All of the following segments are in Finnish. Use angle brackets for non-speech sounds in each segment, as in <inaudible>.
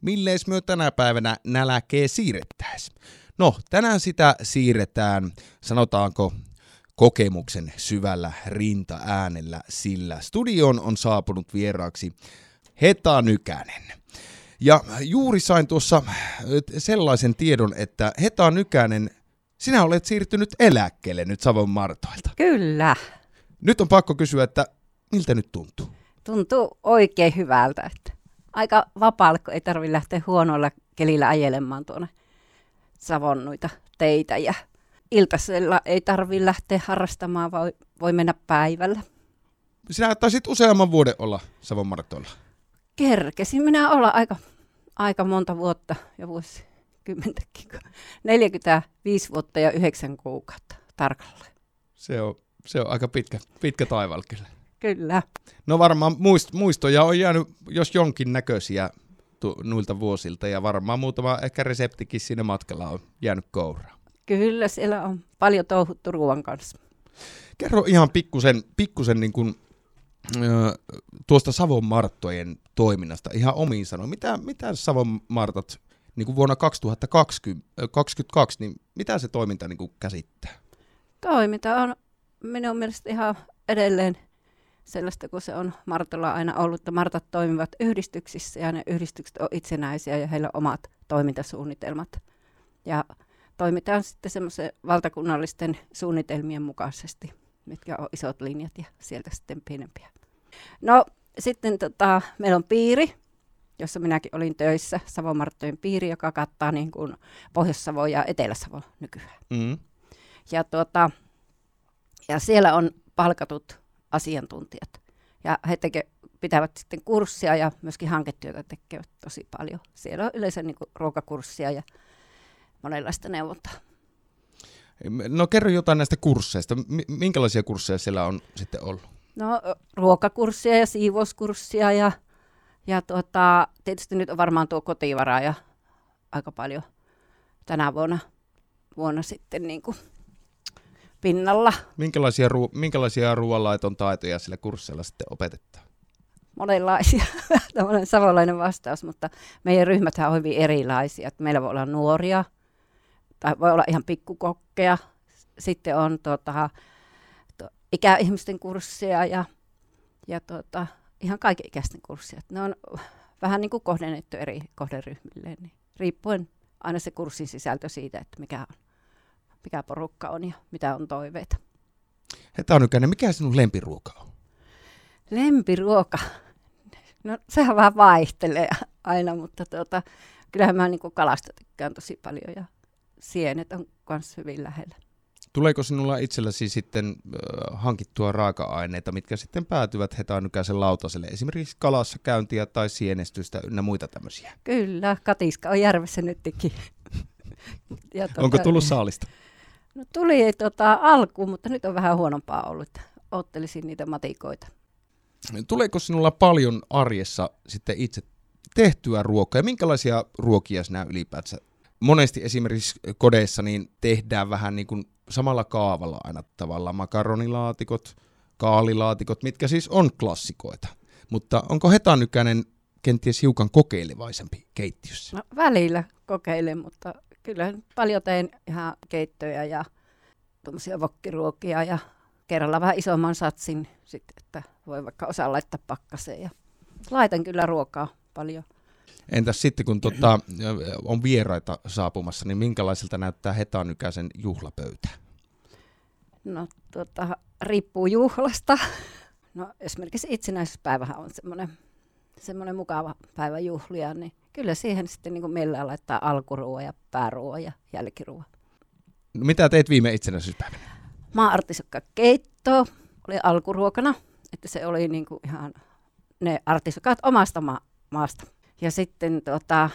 Milleis myö tänä päivänä näläkee siirrettäis? No, tänään sitä siirretään, sanotaanko, kokemuksen syvällä rinta-äänellä, sillä studion on saapunut vieraaksi Heta Nykänen. Ja juuri sain tuossa sellaisen tiedon, että Heta Nykänen, sinä olet siirtynyt eläkkeelle nyt Savon Martoilta. Kyllä. Nyt on pakko kysyä, että miltä nyt tuntuu? Tuntuu oikein hyvältä. Että aika vapaalle, kun ei tarvitse lähteä huonoilla kelillä ajelemaan tuonne Savon noita teitä. Ja iltasella ei tarvitse lähteä harrastamaan, voi, voi mennä päivällä. Sinä taisit useamman vuoden olla Savon Martoilla. Kerkesin minä olla aika, aika monta vuotta ja vuosi kymmentäkin. 45 vuotta ja 9 kuukautta tarkalleen. Se on, se on aika pitkä, pitkä taival kyllä. Kyllä. No varmaan muist, muistoja on jäänyt, jos jonkin näköisiä tu, noilta vuosilta, ja varmaan muutama ehkä reseptikin siinä matkalla on jäänyt kouraan. Kyllä, siellä on paljon touhuttu ruoan kanssa. Kerro ihan pikkusen, pikkusen niin kuin, ö, tuosta Savon Marttojen toiminnasta ihan omiin sanoin. Mitä, mitä Savon Martat niin kuin vuonna 2022, niin mitä se toiminta niin kuin käsittää? Toiminta on minun mielestä ihan edelleen sellaista kuin se on Martolla aina ollut, että Martat toimivat yhdistyksissä ja ne yhdistykset on itsenäisiä ja heillä on omat toimintasuunnitelmat. Ja toimitaan sitten semmoisen valtakunnallisten suunnitelmien mukaisesti, mitkä on isot linjat ja sieltä sitten pienempiä. No sitten tota, meillä on piiri, jossa minäkin olin töissä, Savomarttojen piiri, joka kattaa niin kuin Pohjois-Savo ja Etelä-Savo nykyään. Mm. Ja, tuota, ja siellä on palkatut asiantuntijat. Ja he teke, pitävät sitten kurssia ja myöskin hanketyötä tekevät tosi paljon. Siellä on yleensä niin kuin ruokakurssia ja monenlaista neuvontaa. No kerro jotain näistä kursseista. Minkälaisia kursseja siellä on sitten ollut? No ruokakurssia ja siivouskurssia ja, ja tuota, tietysti nyt on varmaan tuo kotivara ja aika paljon tänä vuonna, vuonna sitten niin kuin pinnalla. Minkälaisia, ruo- minkälaisia ruoanlaiton taitoja sillä kurssilla sitten opetetaan? Monenlaisia. <laughs> Tällainen savolainen vastaus, mutta meidän ryhmät on hyvin erilaisia. Meillä voi olla nuoria, tai voi olla ihan pikkukokkeja. Sitten on tota, to, ikäihmisten kursseja ja, ja tota, ihan kaiken ikäisten kursseja. Ne on vähän niin kuin kohdennettu eri kohderyhmille, niin riippuen aina se kurssin sisältö siitä, että mikä on mikä porukka on ja mitä on toiveita. Heta Nykänen, mikä sinun lempiruoka on? Lempiruoka? No sehän vähän vaihtelee aina, mutta tuota, kyllähän mä niin kalasta tykkään tosi paljon ja sienet on myös hyvin lähellä. Tuleeko sinulla itselläsi sitten äh, hankittua raaka-aineita, mitkä sitten päätyvät Hetanykäisen lautaselle, esimerkiksi kalassa käyntiä tai sienestystä ynnä muita tämmöisiä? Kyllä, katiska on järvessä nytkin. <laughs> tuota, Onko tullut saalista? No tuli ei, tota, alkuun, mutta nyt on vähän huonompaa ollut. Ottelisin niitä matikoita. Tuleeko sinulla paljon arjessa sitten itse tehtyä ruokaa ja minkälaisia ruokia sinä ylipäätään? Monesti esimerkiksi kodeissa niin tehdään vähän niin kuin samalla kaavalla aina tavallaan makaronilaatikot, kaalilaatikot, mitkä siis on klassikoita. Mutta onko Hetanykäinen kenties hiukan kokeilevaisempi keittiössä? No, välillä kokeilen, mutta kyllä paljon tein ihan keittoja ja tuommoisia vokkiruokia ja kerralla vähän isomman satsin, sit, että voi vaikka osaa laittaa pakkaseen. Ja laitan kyllä ruokaa paljon. Entäs sitten, kun tota, on vieraita saapumassa, niin minkälaiselta näyttää Hetanykäisen juhlapöytä? No tota, riippuu juhlasta. No esimerkiksi itsenäisyyspäivähän on semmoinen semmoinen mukava päivä juhlia, niin kyllä siihen sitten niin mielellään laittaa alkuruoa ja pääruoa ja jälkiruoa. No mitä teit viime itsenäisyyspäivänä? Maa-artisokka keitto oli alkuruokana, että se oli niin kuin ihan ne artisokkaat omasta ma- maasta. Ja sitten tota,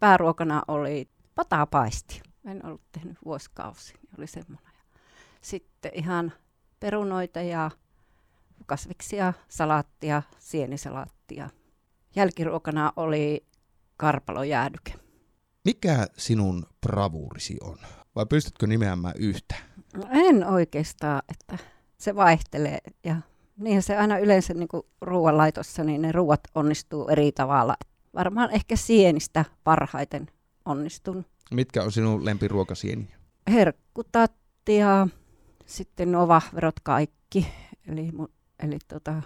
pääruokana oli patapaisti. En ollut tehnyt vuosikausi, niin oli semmoinen. Sitten ihan perunoita ja kasviksia, salaattia, sienisalaattia. Jälkiruokana oli karpalojäädyke. Mikä sinun bravuurisi on? Vai pystytkö nimeämään yhtä? No en oikeastaan, että se vaihtelee. Ja niin se aina yleensä niin ruoanlaitossa, niin ne ruoat onnistuu eri tavalla. varmaan ehkä sienistä parhaiten onnistun. Mitkä on sinun lempiruokasieniä? Herkkutatti ja sitten nuo vahverot kaikki, eli, eli tota,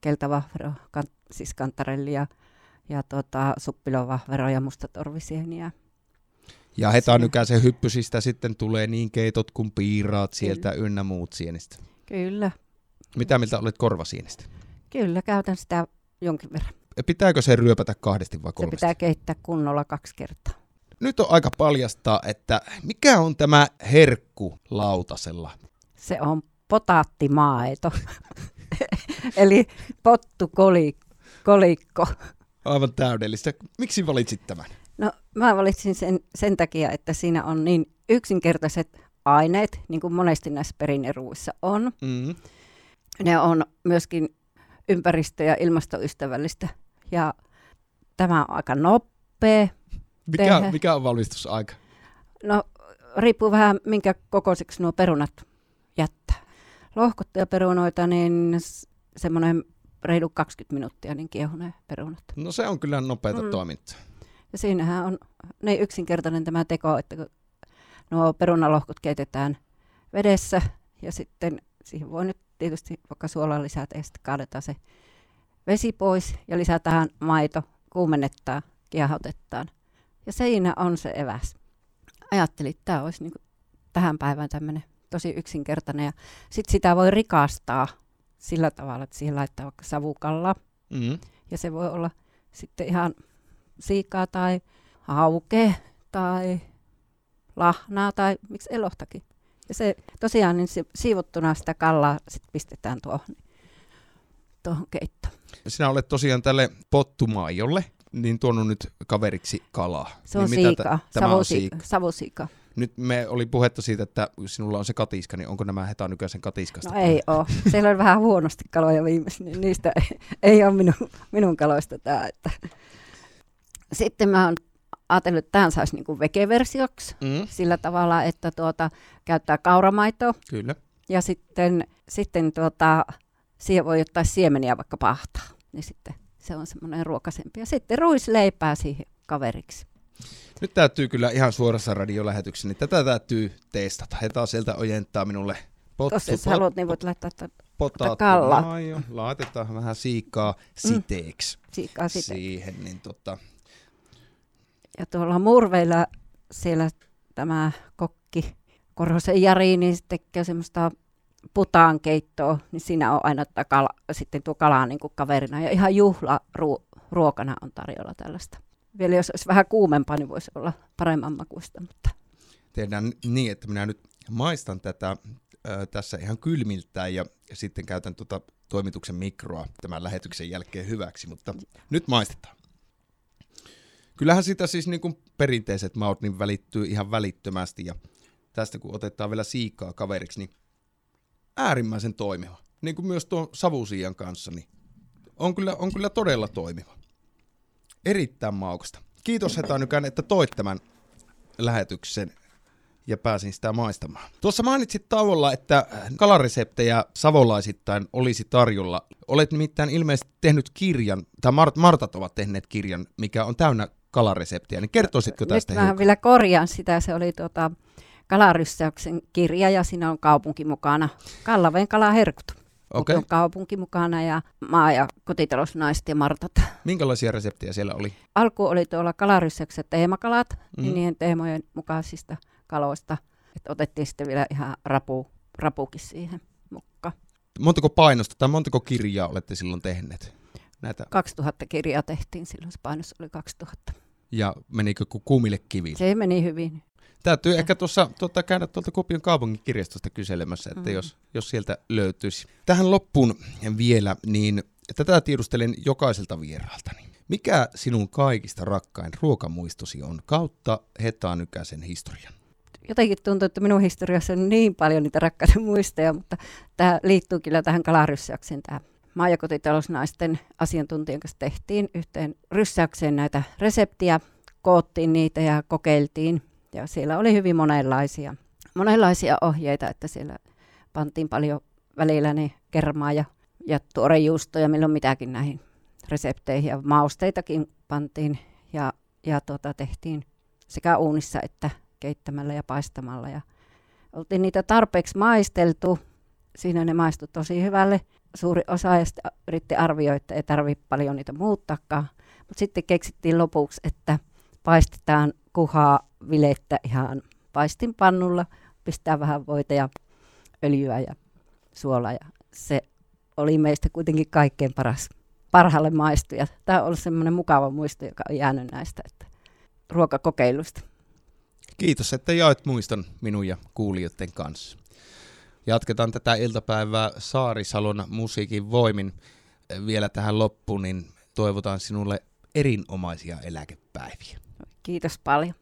keltavahvero, kan, siis kantarelli ja, ja tota, suppilovahvero ja mustatorvisieniä. Ja nykäisen hyppysistä sitten tulee niin keitot kuin piiraat sieltä Kyllä. ynnä muut sienistä. Kyllä. Mitä mieltä olet korvasienistä? Kyllä, käytän sitä jonkin verran. Pitääkö se ryöpätä kahdesti vai kolmesti? Se pitää keittää kunnolla kaksi kertaa. Nyt on aika paljastaa, että mikä on tämä herkku lautasella? Se on potaattimaito, <laughs> eli pottu kolikko. Aivan täydellistä. Miksi valitsit tämän? No mä valitsin sen sen takia, että siinä on niin yksinkertaiset aineet, niin kuin monesti näissä perinneruuissa on. Mm-hmm. Ne on myöskin ympäristö- ja ilmastoystävällistä. Ja tämä on aika nopea. Mikä, mikä on valmistusaika? No riippuu vähän minkä kokoiseksi nuo perunat jättää. Lohkottuja perunoita, niin semmoinen reilu 20 minuuttia niin kiehuneen perunat. No se on kyllä nopeata mm. toimintaa. Ja siinähän on niin yksinkertainen tämä teko, että kun nuo perunalohkot keitetään vedessä ja sitten siihen voi nyt tietysti vaikka suolaa lisätä ja sitten kaadetaan se vesi pois ja lisätään maito, kuumennetaan, kiehautetaan. Ja siinä on se eväs. Ajattelin, että tämä olisi niin tähän päivään tämmöinen tosi yksinkertainen. Ja sitten sitä voi rikastaa sillä tavalla, että siihen laittaa vaikka savukalla. Mm-hmm. Ja se voi olla sitten ihan siikaa tai hauke tai lahnaa tai miksi elohtakin. Ja se tosiaan niin siivottuna sitä kallaa sit pistetään tuohon, tuohon keittoon. Sinä olet tosiaan tälle pottumaajolle niin tuonut nyt kaveriksi kalaa. Se on niin siika, t-. Nyt me oli puhetta siitä, että sinulla on se katiska, niin onko nämä Heta nykyisen katiskasta? No ei ole. Siellä on vähän huonosti kaloja viimeisen, niin niistä <laughs> ei, ei ole minun, minun kaloista tämä. Että. Sitten mä oon ajatellut, että tämän saisi niin vegeversioksi mm. sillä tavalla, että tuota, käyttää kauramaitoa. Kyllä. Ja sitten, sitten tuota, siihen voi ottaa siemeniä vaikka pahtaa. Niin sitten se on semmoinen ruokasempi. Ja sitten ruisleipää siihen kaveriksi. Nyt täytyy kyllä ihan suorassa radiolähetyksessä, niin tätä täytyy testata. He taas sieltä ojentaa minulle. Tuossa jos haluat, niin voit laittaa tota kalla. Laitetaan vähän siikaa siteeksi. Mm. Siikaa siteeksi. Siihen, niin tota, ja tuolla Murveilla siellä tämä kokki Korhosen Jari, niin tekee semmoista putaan keittoa, niin siinä on aina kala, sitten tuo kala niin kuin kaverina. Ja ihan juhla ruokana on tarjolla tällaista. Vielä jos olisi vähän kuumempaa, niin voisi olla paremman makuista. Mutta. Tehdään niin, että minä nyt maistan tätä tässä ihan kylmiltään ja sitten käytän tuota toimituksen mikroa tämän lähetyksen jälkeen hyväksi, mutta nyt maistetaan. Kyllähän sitä siis niin kuin perinteiset maut niin välittyy ihan välittömästi ja tästä kun otetaan vielä siikaa kaveriksi, niin äärimmäisen toimiva. Niin kuin myös tuon savusiian kanssa, niin on kyllä, on kyllä todella toimiva. Erittäin maukasta. Kiitos Hetanykän, että toit tämän lähetyksen ja pääsin sitä maistamaan. Tuossa mainitsit tauolla, että kalareseptejä savolaisittain olisi tarjolla. Olet nimittäin ilmeisesti tehnyt kirjan, tai Mart- Martat ovat tehneet kirjan, mikä on täynnä kalareseptiä, niin kertoisitko tästä Nyt mä vielä korjaan sitä, se oli tuota, kalaryssäyksen kirja ja siinä on kaupunki mukana. Kallaveen kalaherkut. Okay. On kaupunki mukana ja maa- ja kotitalousnaiset ja martat. Minkälaisia reseptejä siellä oli? Alku oli tuolla kalaryssäyksen teemakalat, mm. niin niiden teemojen mukaisista kaloista. Et otettiin sitten vielä ihan rapu, rapukin siihen mukaan. Montako painosta tai montako kirjaa olette silloin tehneet? Näitä? 2000 kirjaa tehtiin silloin, se painos oli 2000. Ja menikö kuumille kiville? Se meni hyvin. Täytyy ehkä tuossa tuota, käydä tuolta Kuopion kaupungin kirjastosta kyselemässä, että mm. jos, jos sieltä löytyisi. Tähän loppuun vielä, niin tätä tiedustelen jokaiselta vieraaltani. Mikä sinun kaikista rakkain ruokamuistosi on kautta Heta Nykäsen historian? Jotenkin tuntuu, että minun historiassa on niin paljon niitä rakkaita muistoja, mutta tämä liittyy kyllä tähän kalaryssäykseen, tämä maa- ja kotitalousnaisten asiantuntijan kanssa tehtiin yhteen ryssäykseen näitä reseptiä, koottiin niitä ja kokeiltiin. Ja siellä oli hyvin monenlaisia, monenlaisia ohjeita, että siellä pantiin paljon välillä ne kermaa ja, ja tuorejuustoja, milloin mitäkin näihin resepteihin ja mausteitakin pantiin ja, ja tuota, tehtiin sekä uunissa että keittämällä ja paistamalla. Ja oltiin niitä tarpeeksi maisteltu. Siinä ne maistui tosi hyvälle. Suuri osa ja yritti arvioida, että ei tarvitse paljon niitä muuttaakaan. Mutta sitten keksittiin lopuksi, että paistetaan kuhaa vilettä ihan paistinpannulla, pistää vähän voita ja öljyä ja suolaa. Ja se oli meistä kuitenkin kaikkein paras, parhaalle maistuja. Tämä on ollut semmoinen mukava muisto, joka on jäänyt näistä että ruokakokeilusta. Kiitos, että jaoit muiston minun ja kuulijoiden kanssa. Jatketaan tätä iltapäivää Saarisalon musiikin voimin. Vielä tähän loppuun, niin toivotan sinulle erinomaisia eläkepäiviä. Kiitos paljon.